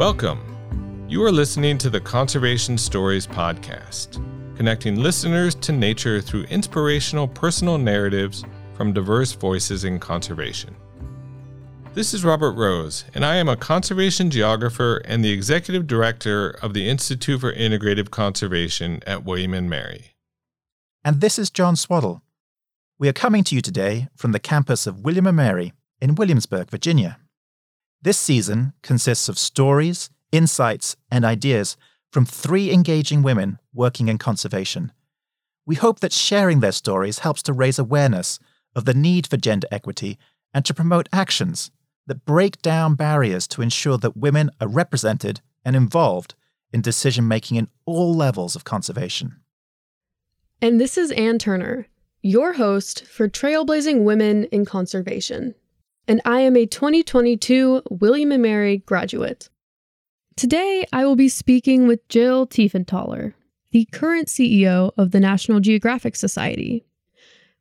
Welcome. You are listening to the Conservation Stories Podcast, connecting listeners to nature through inspirational personal narratives from diverse voices in conservation. This is Robert Rose, and I am a conservation geographer and the executive director of the Institute for Integrative Conservation at William & Mary. And this is John Swaddle. We are coming to you today from the campus of William & Mary in Williamsburg, Virginia. This season consists of stories, insights, and ideas from three engaging women working in conservation. We hope that sharing their stories helps to raise awareness of the need for gender equity and to promote actions that break down barriers to ensure that women are represented and involved in decision making in all levels of conservation. And this is Ann Turner, your host for Trailblazing Women in Conservation. And I am a 2022 William & Mary graduate. Today, I will be speaking with Jill Tiefenthaler, the current CEO of the National Geographic Society.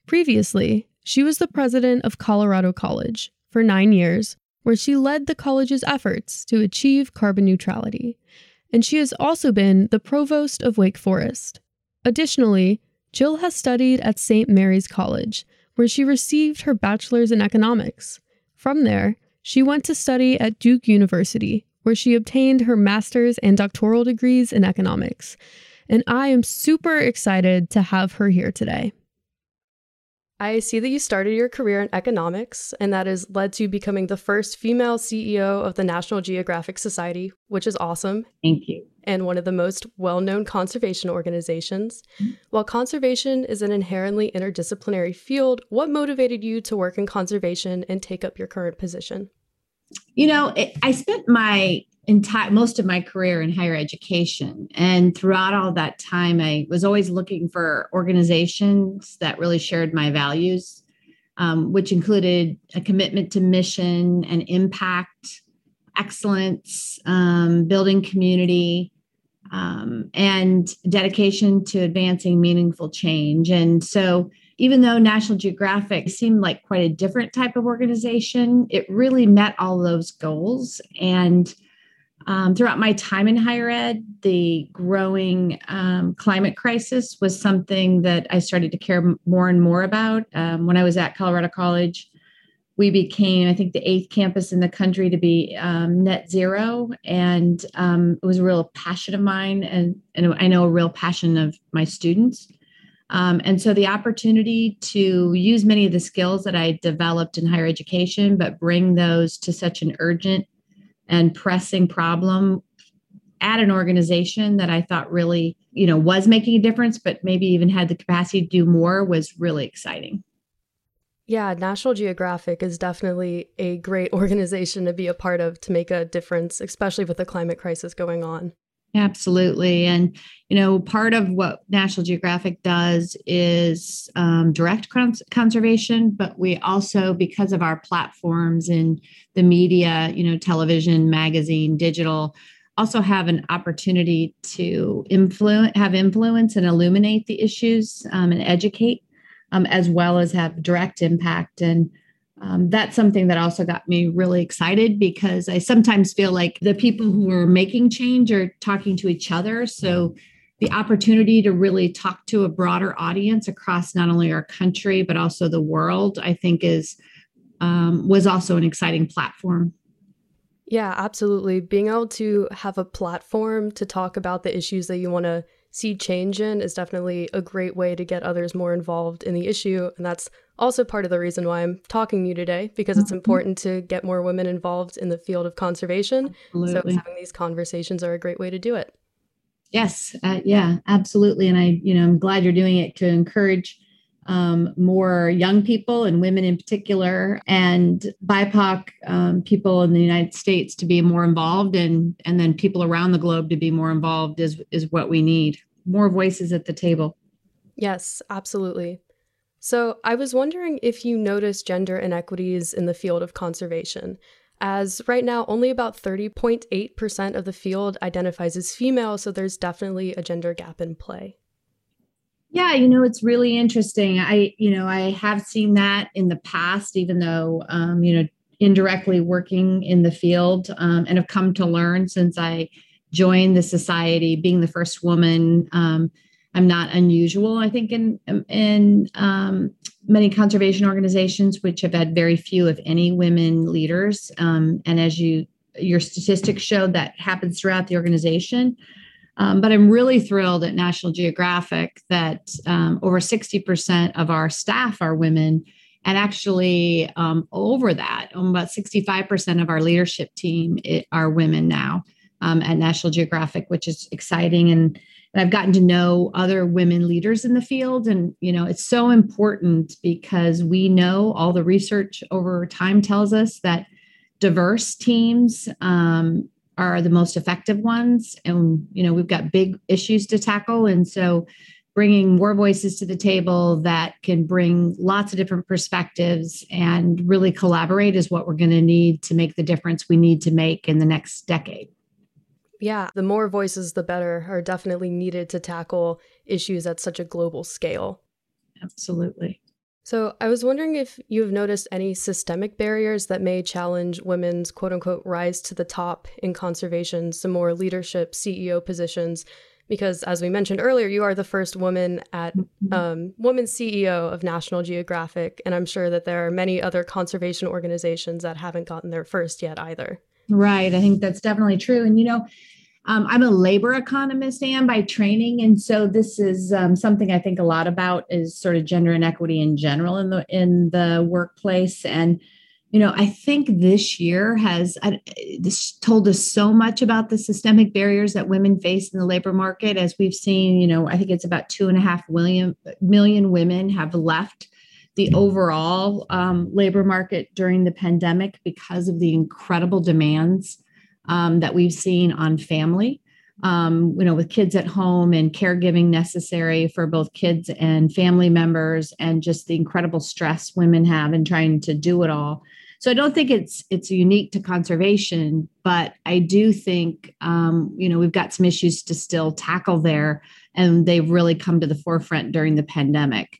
Previously, she was the president of Colorado College for nine years where she led the college's efforts to achieve carbon neutrality, and she has also been the provost of Wake Forest. Additionally, Jill has studied at St. Mary's College, where she received her bachelor's in economics. From there, she went to study at Duke University, where she obtained her master's and doctoral degrees in economics. And I am super excited to have her here today. I see that you started your career in economics, and that has led to becoming the first female CEO of the National Geographic Society, which is awesome. Thank you. And one of the most well known conservation organizations. While conservation is an inherently interdisciplinary field, what motivated you to work in conservation and take up your current position? You know, it, I spent my entire most of my career in higher education and throughout all that time i was always looking for organizations that really shared my values um, which included a commitment to mission and impact excellence um, building community um, and dedication to advancing meaningful change and so even though national geographic seemed like quite a different type of organization it really met all those goals and um, throughout my time in higher ed, the growing um, climate crisis was something that I started to care more and more about. Um, when I was at Colorado College, we became, I think, the eighth campus in the country to be um, net zero. And um, it was a real passion of mine, and, and I know a real passion of my students. Um, and so the opportunity to use many of the skills that I developed in higher education, but bring those to such an urgent and pressing problem at an organization that I thought really, you know, was making a difference, but maybe even had the capacity to do more was really exciting. Yeah, National Geographic is definitely a great organization to be a part of to make a difference, especially with the climate crisis going on. Absolutely. And, you know, part of what National Geographic does is um, direct cons- conservation, but we also, because of our platforms in the media, you know, television, magazine, digital, also have an opportunity to influence, have influence and illuminate the issues um, and educate, um, as well as have direct impact. And um, that's something that also got me really excited because I sometimes feel like the people who are making change are talking to each other. So the opportunity to really talk to a broader audience across not only our country but also the world, I think is um, was also an exciting platform. Yeah, absolutely. Being able to have a platform to talk about the issues that you want to see change in is definitely a great way to get others more involved in the issue. And that's also part of the reason why I'm talking to you today, because it's mm-hmm. important to get more women involved in the field of conservation. Absolutely. So having these conversations are a great way to do it. Yes, uh, yeah, absolutely. And I, you know, I'm glad you're doing it to encourage um, more young people and women in particular, and BIPOC um, people in the United States to be more involved, and and then people around the globe to be more involved is is what we need. More voices at the table. Yes, absolutely. So I was wondering if you notice gender inequities in the field of conservation, as right now only about 30.8% of the field identifies as female, so there's definitely a gender gap in play. Yeah, you know, it's really interesting. I, you know, I have seen that in the past, even though, um, you know, indirectly working in the field um, and have come to learn since I joined the society, being the first woman. Um, I'm not unusual, I think, in in um, many conservation organizations, which have had very few, if any, women leaders. Um, and as you your statistics showed, that happens throughout the organization. Um, but I'm really thrilled at National Geographic that um, over 60% of our staff are women. And actually, um, over that, about 65% of our leadership team are women now um, at National Geographic, which is exciting. And and I've gotten to know other women leaders in the field. And, you know, it's so important because we know all the research over time tells us that diverse teams um, are the most effective ones. And, you know, we've got big issues to tackle. And so bringing more voices to the table that can bring lots of different perspectives and really collaborate is what we're going to need to make the difference we need to make in the next decade. Yeah, the more voices, the better, are definitely needed to tackle issues at such a global scale. Absolutely. So, I was wondering if you have noticed any systemic barriers that may challenge women's quote unquote rise to the top in conservation, some more leadership CEO positions. Because, as we mentioned earlier, you are the first woman at mm-hmm. um, woman CEO of National Geographic, and I'm sure that there are many other conservation organizations that haven't gotten there first yet either. Right. I think that's definitely true. And, you know, um, I'm a labor economist, and by training, and so this is um, something I think a lot about is sort of gender inequity in general in the in the workplace. And you know, I think this year has uh, this told us so much about the systemic barriers that women face in the labor market. As we've seen, you know, I think it's about two and a half million million women have left the overall um, labor market during the pandemic because of the incredible demands um, that we've seen on family. Um, you know, with kids at home and caregiving necessary for both kids and family members, and just the incredible stress women have in trying to do it all. So I don't think it's it's unique to conservation, but I do think um, you know we've got some issues to still tackle there, and they've really come to the forefront during the pandemic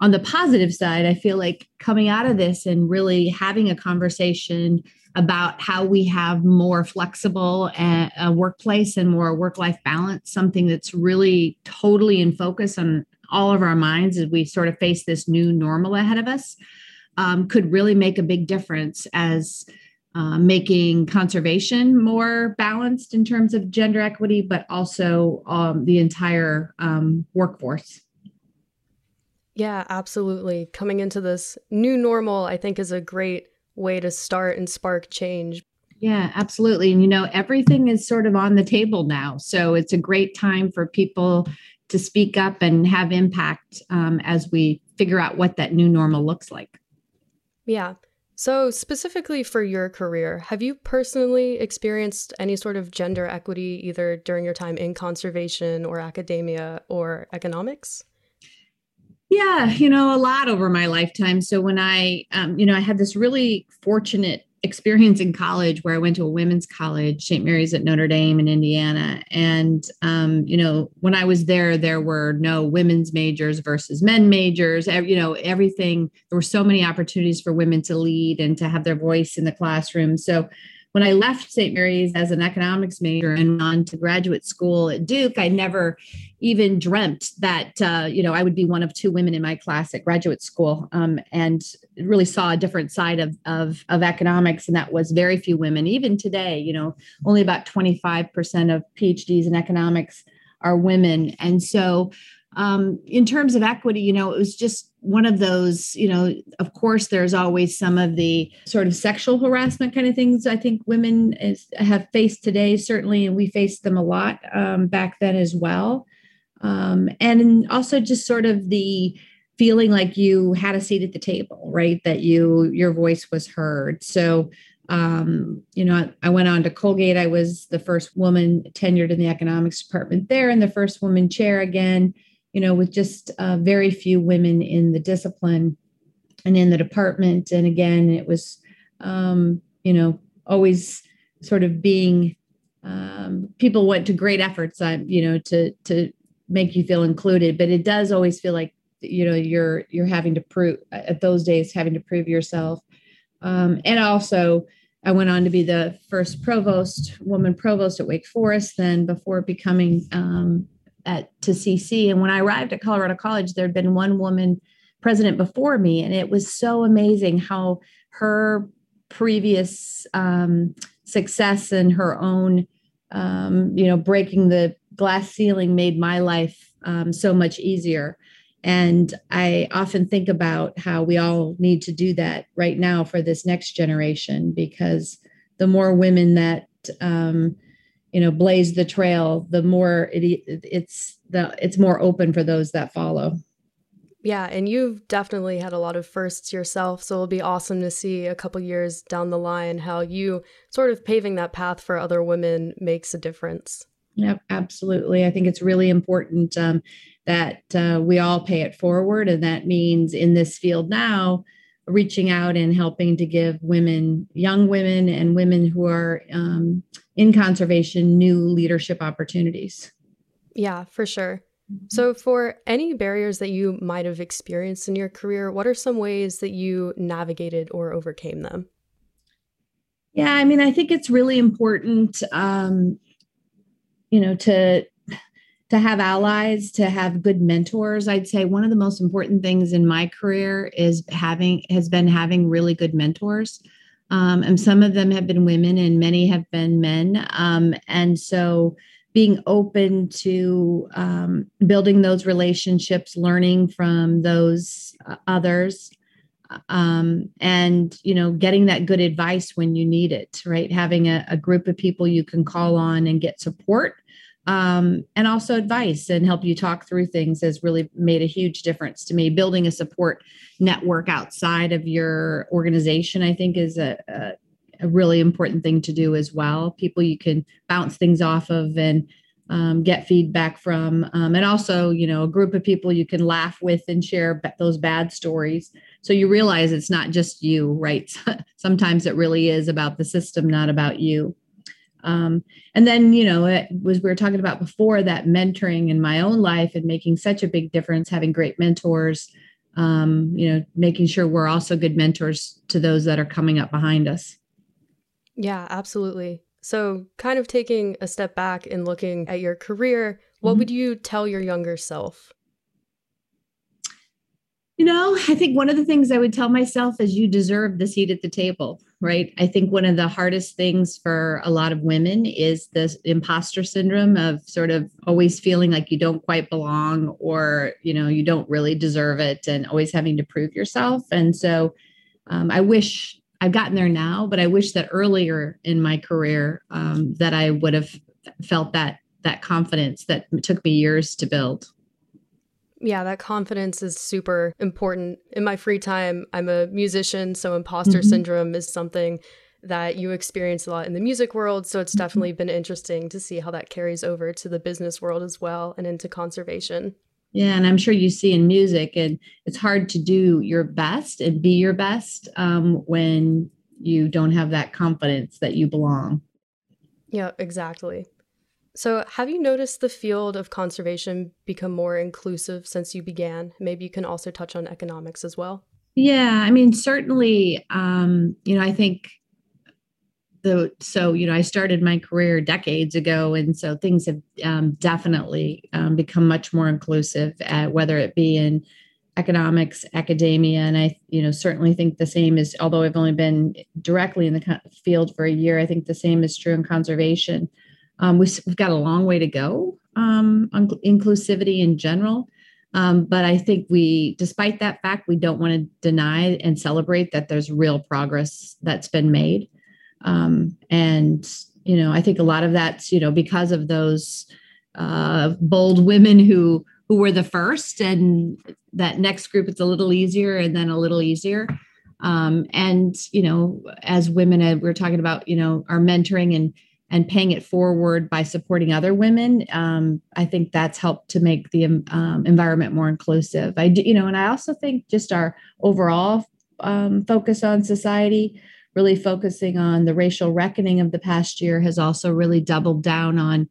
on the positive side, I feel like coming out of this and really having a conversation about how we have more flexible uh, a workplace and more work life balance, something that's really totally in focus on all of our minds as we sort of face this new normal ahead of us, um, could really make a big difference as uh, making conservation more balanced in terms of gender equity, but also um, the entire um, workforce. Yeah, absolutely. Coming into this new normal, I think, is a great way to start and spark change. Yeah, absolutely. And you know, everything is sort of on the table now. So it's a great time for people to speak up and have impact um, as we figure out what that new normal looks like. Yeah. So, specifically for your career, have you personally experienced any sort of gender equity either during your time in conservation or academia or economics? Yeah, you know, a lot over my lifetime. So when I, um, you know, I had this really fortunate experience in college where I went to a women's college, St. Mary's at Notre Dame in Indiana. And, um, you know, when I was there, there were no women's majors versus men majors, you know, everything. There were so many opportunities for women to lead and to have their voice in the classroom. So when I left St. Mary's as an economics major and on to graduate school at Duke, I never even dreamt that uh, you know I would be one of two women in my class at graduate school, um, and really saw a different side of, of of economics, and that was very few women. Even today, you know, only about twenty five percent of PhDs in economics are women, and so um, in terms of equity, you know, it was just one of those, you know, of course, there's always some of the sort of sexual harassment kind of things I think women is, have faced today, certainly, and we faced them a lot um, back then as well. Um, and also just sort of the feeling like you had a seat at the table, right? That you your voice was heard. So um, you know, I went on to Colgate. I was the first woman tenured in the economics department there, and the first woman chair again you know, with just uh, very few women in the discipline and in the department. And again, it was, um, you know, always sort of being um, people went to great efforts, uh, you know, to to make you feel included. But it does always feel like you know you're you're having to prove at those days having to prove yourself. Um, and also, I went on to be the first provost, woman provost at Wake Forest, then before becoming um, at to CC. And when I arrived at Colorado College, there had been one woman president before me, and it was so amazing how her previous um, success and her own, um, you know, breaking the glass ceiling made my life um, so much easier. And I often think about how we all need to do that right now for this next generation, because the more women that um, you know blaze the trail, the more it, it's the it's more open for those that follow. Yeah, and you've definitely had a lot of firsts yourself, so it'll be awesome to see a couple years down the line how you sort of paving that path for other women makes a difference. Yep, absolutely. I think it's really important um, that uh, we all pay it forward. And that means in this field now, reaching out and helping to give women, young women, and women who are um, in conservation new leadership opportunities. Yeah, for sure. Mm-hmm. So, for any barriers that you might have experienced in your career, what are some ways that you navigated or overcame them? Yeah, I mean, I think it's really important, um, you know, to to have allies, to have good mentors. I'd say one of the most important things in my career is having has been having really good mentors. Um, and some of them have been women, and many have been men. Um, and so, being open to um, building those relationships, learning from those uh, others, um, and you know, getting that good advice when you need it. Right, having a, a group of people you can call on and get support um, and also advice and help you talk through things has really made a huge difference to me. Building a support network outside of your organization, I think, is a, a, a really important thing to do as well. People you can bounce things off of and um, get feedback from, um, and also, you know, a group of people you can laugh with and share those bad stories. So you realize it's not just you, right? Sometimes it really is about the system, not about you. Um, and then, you know, it was we were talking about before that mentoring in my own life and making such a big difference, having great mentors, um, you know, making sure we're also good mentors to those that are coming up behind us. Yeah, absolutely. So, kind of taking a step back and looking at your career, what mm-hmm. would you tell your younger self? You know, I think one of the things I would tell myself is you deserve the seat at the table, right? I think one of the hardest things for a lot of women is this imposter syndrome of sort of always feeling like you don't quite belong or, you know, you don't really deserve it and always having to prove yourself. And so um, I wish I've gotten there now, but I wish that earlier in my career um, that I would have felt that that confidence that took me years to build. Yeah, that confidence is super important. In my free time, I'm a musician, so imposter mm-hmm. syndrome is something that you experience a lot in the music world. So it's mm-hmm. definitely been interesting to see how that carries over to the business world as well and into conservation. Yeah, and I'm sure you see in music, and it's hard to do your best and be your best um, when you don't have that confidence that you belong. Yeah, exactly. So, have you noticed the field of conservation become more inclusive since you began? Maybe you can also touch on economics as well. Yeah, I mean, certainly, um, you know, I think the so you know I started my career decades ago, and so things have um, definitely um, become much more inclusive, at, whether it be in economics, academia, and I you know certainly think the same is. Although I've only been directly in the field for a year, I think the same is true in conservation. Um, we've, we've, got a long way to go um, on inclusivity in general. Um, but I think we, despite that fact, we don't want to deny and celebrate that there's real progress that's been made. Um, and, you know, I think a lot of that's, you know, because of those uh, bold women who, who were the first and that next group it's a little easier and then a little easier um, and you know as women uh, we're talking about you know our mentoring and and paying it forward by supporting other women um, i think that's helped to make the um, environment more inclusive. I do you know and i also think just our overall um, focus on society really focusing on the racial reckoning of the past year has also really doubled down on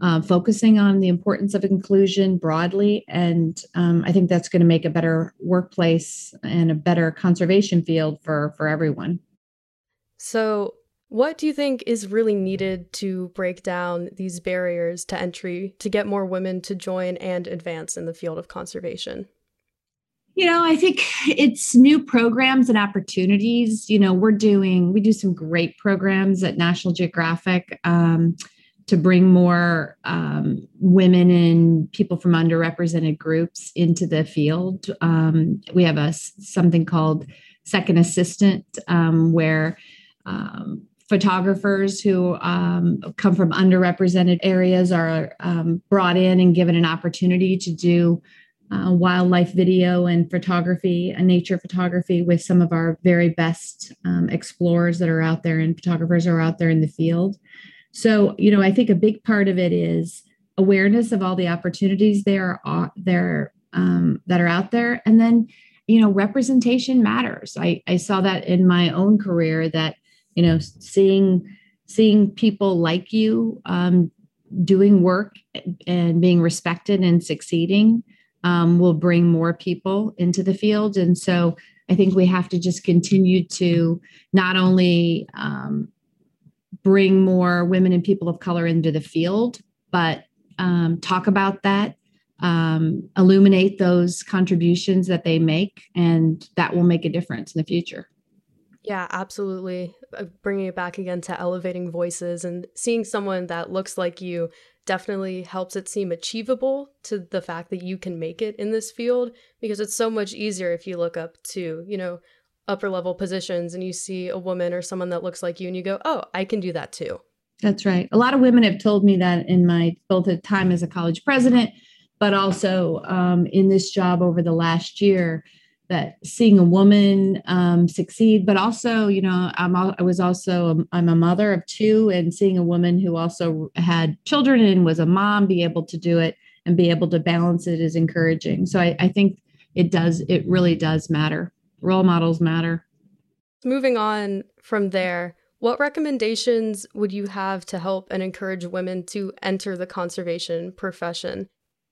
uh, focusing on the importance of inclusion broadly. And um, i think that's going to make a better workplace and a better conservation field for for everyone. So, what do you think is really needed to break down these barriers to entry to get more women to join and advance in the field of conservation? You know, I think it's new programs and opportunities. You know, we're doing, we do some great programs at National Geographic um, to bring more um, women and people from underrepresented groups into the field. Um, we have a something called Second Assistant, um, where um, photographers who um, come from underrepresented areas are um, brought in and given an opportunity to do uh, wildlife video and photography and nature photography with some of our very best um, explorers that are out there and photographers are out there in the field. So, you know, I think a big part of it is awareness of all the opportunities there are there um, that are out there, and then you know representation matters. I, I saw that in my own career that you know seeing seeing people like you um, doing work and being respected and succeeding um, will bring more people into the field and so i think we have to just continue to not only um, bring more women and people of color into the field but um, talk about that um, illuminate those contributions that they make and that will make a difference in the future yeah, absolutely. Bringing it back again to elevating voices and seeing someone that looks like you definitely helps it seem achievable to the fact that you can make it in this field because it's so much easier if you look up to, you know, upper level positions and you see a woman or someone that looks like you and you go, "Oh, I can do that too." That's right. A lot of women have told me that in my both a time as a college president, but also um, in this job over the last year that seeing a woman um, succeed, but also, you know, I'm I was also a, I'm a mother of two, and seeing a woman who also had children and was a mom be able to do it and be able to balance it is encouraging. So I, I think it does. It really does matter. Role models matter. Moving on from there, what recommendations would you have to help and encourage women to enter the conservation profession?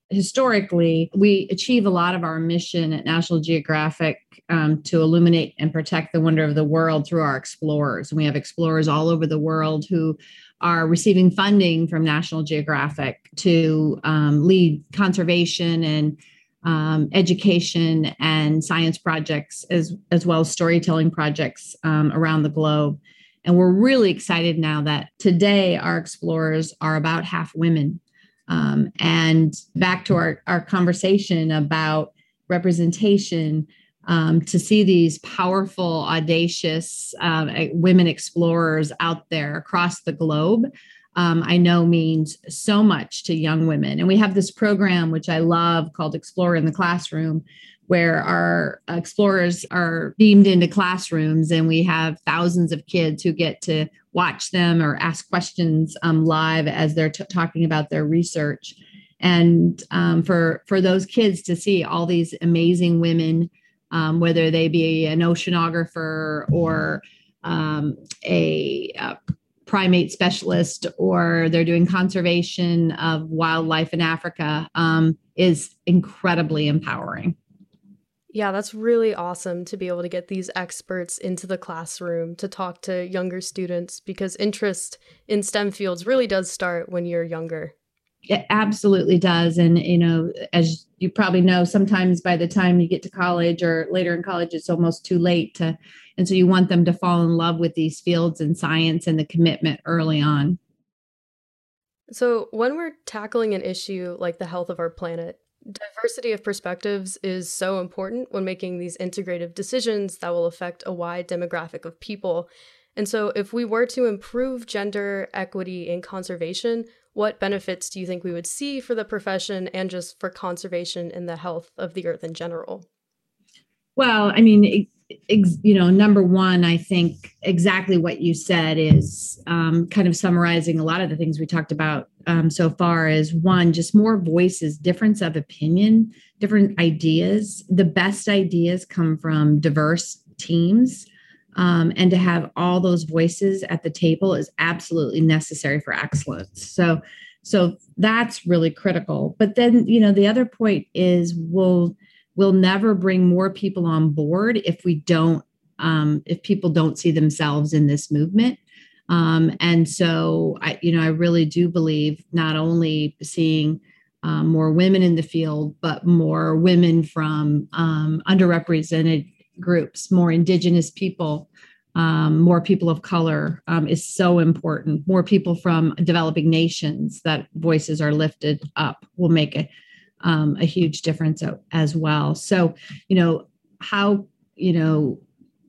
Historically, we achieve a lot of our mission at National Geographic um, to illuminate and protect the wonder of the world through our explorers. And we have explorers all over the world who are receiving funding from National Geographic to um, lead conservation and um, education and science projects, as, as well as storytelling projects um, around the globe. And we're really excited now that today our explorers are about half women um, and back to our, our conversation about representation, um, to see these powerful, audacious uh, women explorers out there across the globe, um, I know means so much to young women. And we have this program, which I love, called Explore in the Classroom, where our explorers are beamed into classrooms and we have thousands of kids who get to watch them or ask questions um, live as they're t- talking about their research. And um, for for those kids to see all these amazing women um, whether they be an oceanographer or um, a, a primate specialist or they're doing conservation of wildlife in africa um, is incredibly empowering yeah, that's really awesome to be able to get these experts into the classroom to talk to younger students because interest in STEM fields really does start when you're younger. It absolutely does. And, you know, as you probably know, sometimes by the time you get to college or later in college, it's almost too late to. And so you want them to fall in love with these fields and science and the commitment early on. So, when we're tackling an issue like the health of our planet, Diversity of perspectives is so important when making these integrative decisions that will affect a wide demographic of people. And so, if we were to improve gender equity in conservation, what benefits do you think we would see for the profession and just for conservation and the health of the earth in general? Well, I mean, you know, number one, I think exactly what you said is um, kind of summarizing a lot of the things we talked about um, so far. Is one, just more voices, difference of opinion, different ideas. The best ideas come from diverse teams. Um, and to have all those voices at the table is absolutely necessary for excellence. So, so that's really critical. But then, you know, the other point is we'll we'll never bring more people on board if we don't um, if people don't see themselves in this movement. Um, and so, I, you know, I really do believe not only seeing um, more women in the field, but more women from um, underrepresented groups, more Indigenous people, um, more people of color um, is so important. More people from developing nations that voices are lifted up will make a, um, a huge difference as well. So, you know, how, you know,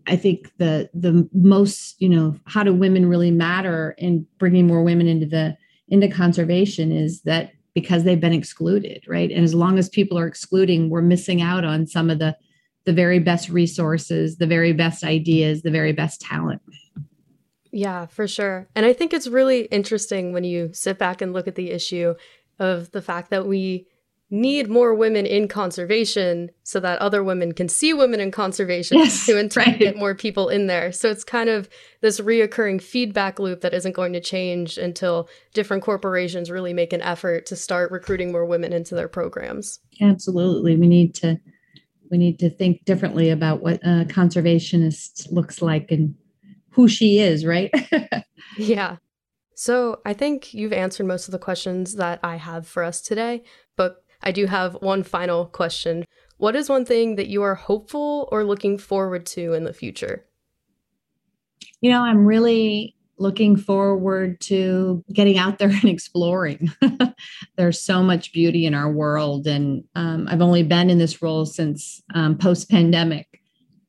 I think the the most you know how do women really matter in bringing more women into the into conservation is that because they've been excluded, right? And as long as people are excluding, we're missing out on some of the the very best resources, the very best ideas, the very best talent. Yeah, for sure. And I think it's really interesting when you sit back and look at the issue of the fact that we need more women in conservation so that other women can see women in conservation yes, to in turn right. get more people in there. So it's kind of this reoccurring feedback loop that isn't going to change until different corporations really make an effort to start recruiting more women into their programs. Absolutely. We need to we need to think differently about what a conservationist looks like and who she is, right? yeah. So I think you've answered most of the questions that I have for us today, but I do have one final question. What is one thing that you are hopeful or looking forward to in the future? You know, I'm really looking forward to getting out there and exploring. There's so much beauty in our world. And um, I've only been in this role since um, post pandemic.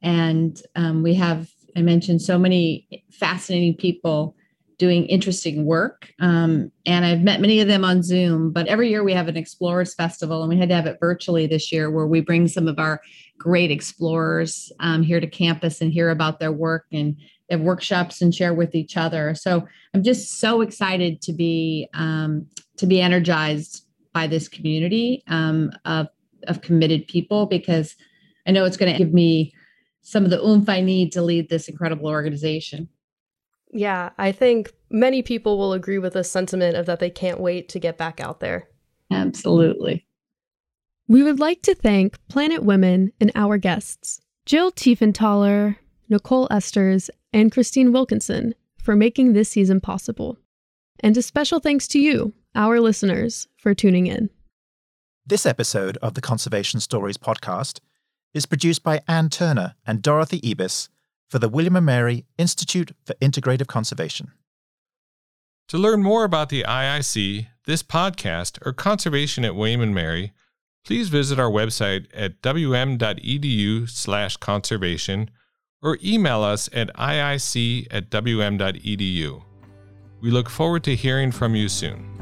And um, we have, I mentioned, so many fascinating people doing interesting work. Um, and I've met many of them on Zoom, but every year we have an Explorers Festival, and we had to have it virtually this year where we bring some of our great explorers um, here to campus and hear about their work and have workshops and share with each other. So I'm just so excited to be um, to be energized by this community um, of of committed people because I know it's going to give me some of the oomph I need to lead this incredible organization. Yeah, I think many people will agree with this sentiment of that they can't wait to get back out there. Absolutely. We would like to thank Planet Women and our guests, Jill Tiefenthaler, Nicole Esters, and Christine Wilkinson, for making this season possible. And a special thanks to you, our listeners, for tuning in. This episode of the Conservation Stories podcast is produced by Anne Turner and Dorothy Ebis for the William & Mary Institute for Integrative Conservation. To learn more about the IIC, this podcast, or conservation at William & Mary, please visit our website at wm.edu/conservation or email us at iic at wm.edu. We look forward to hearing from you soon.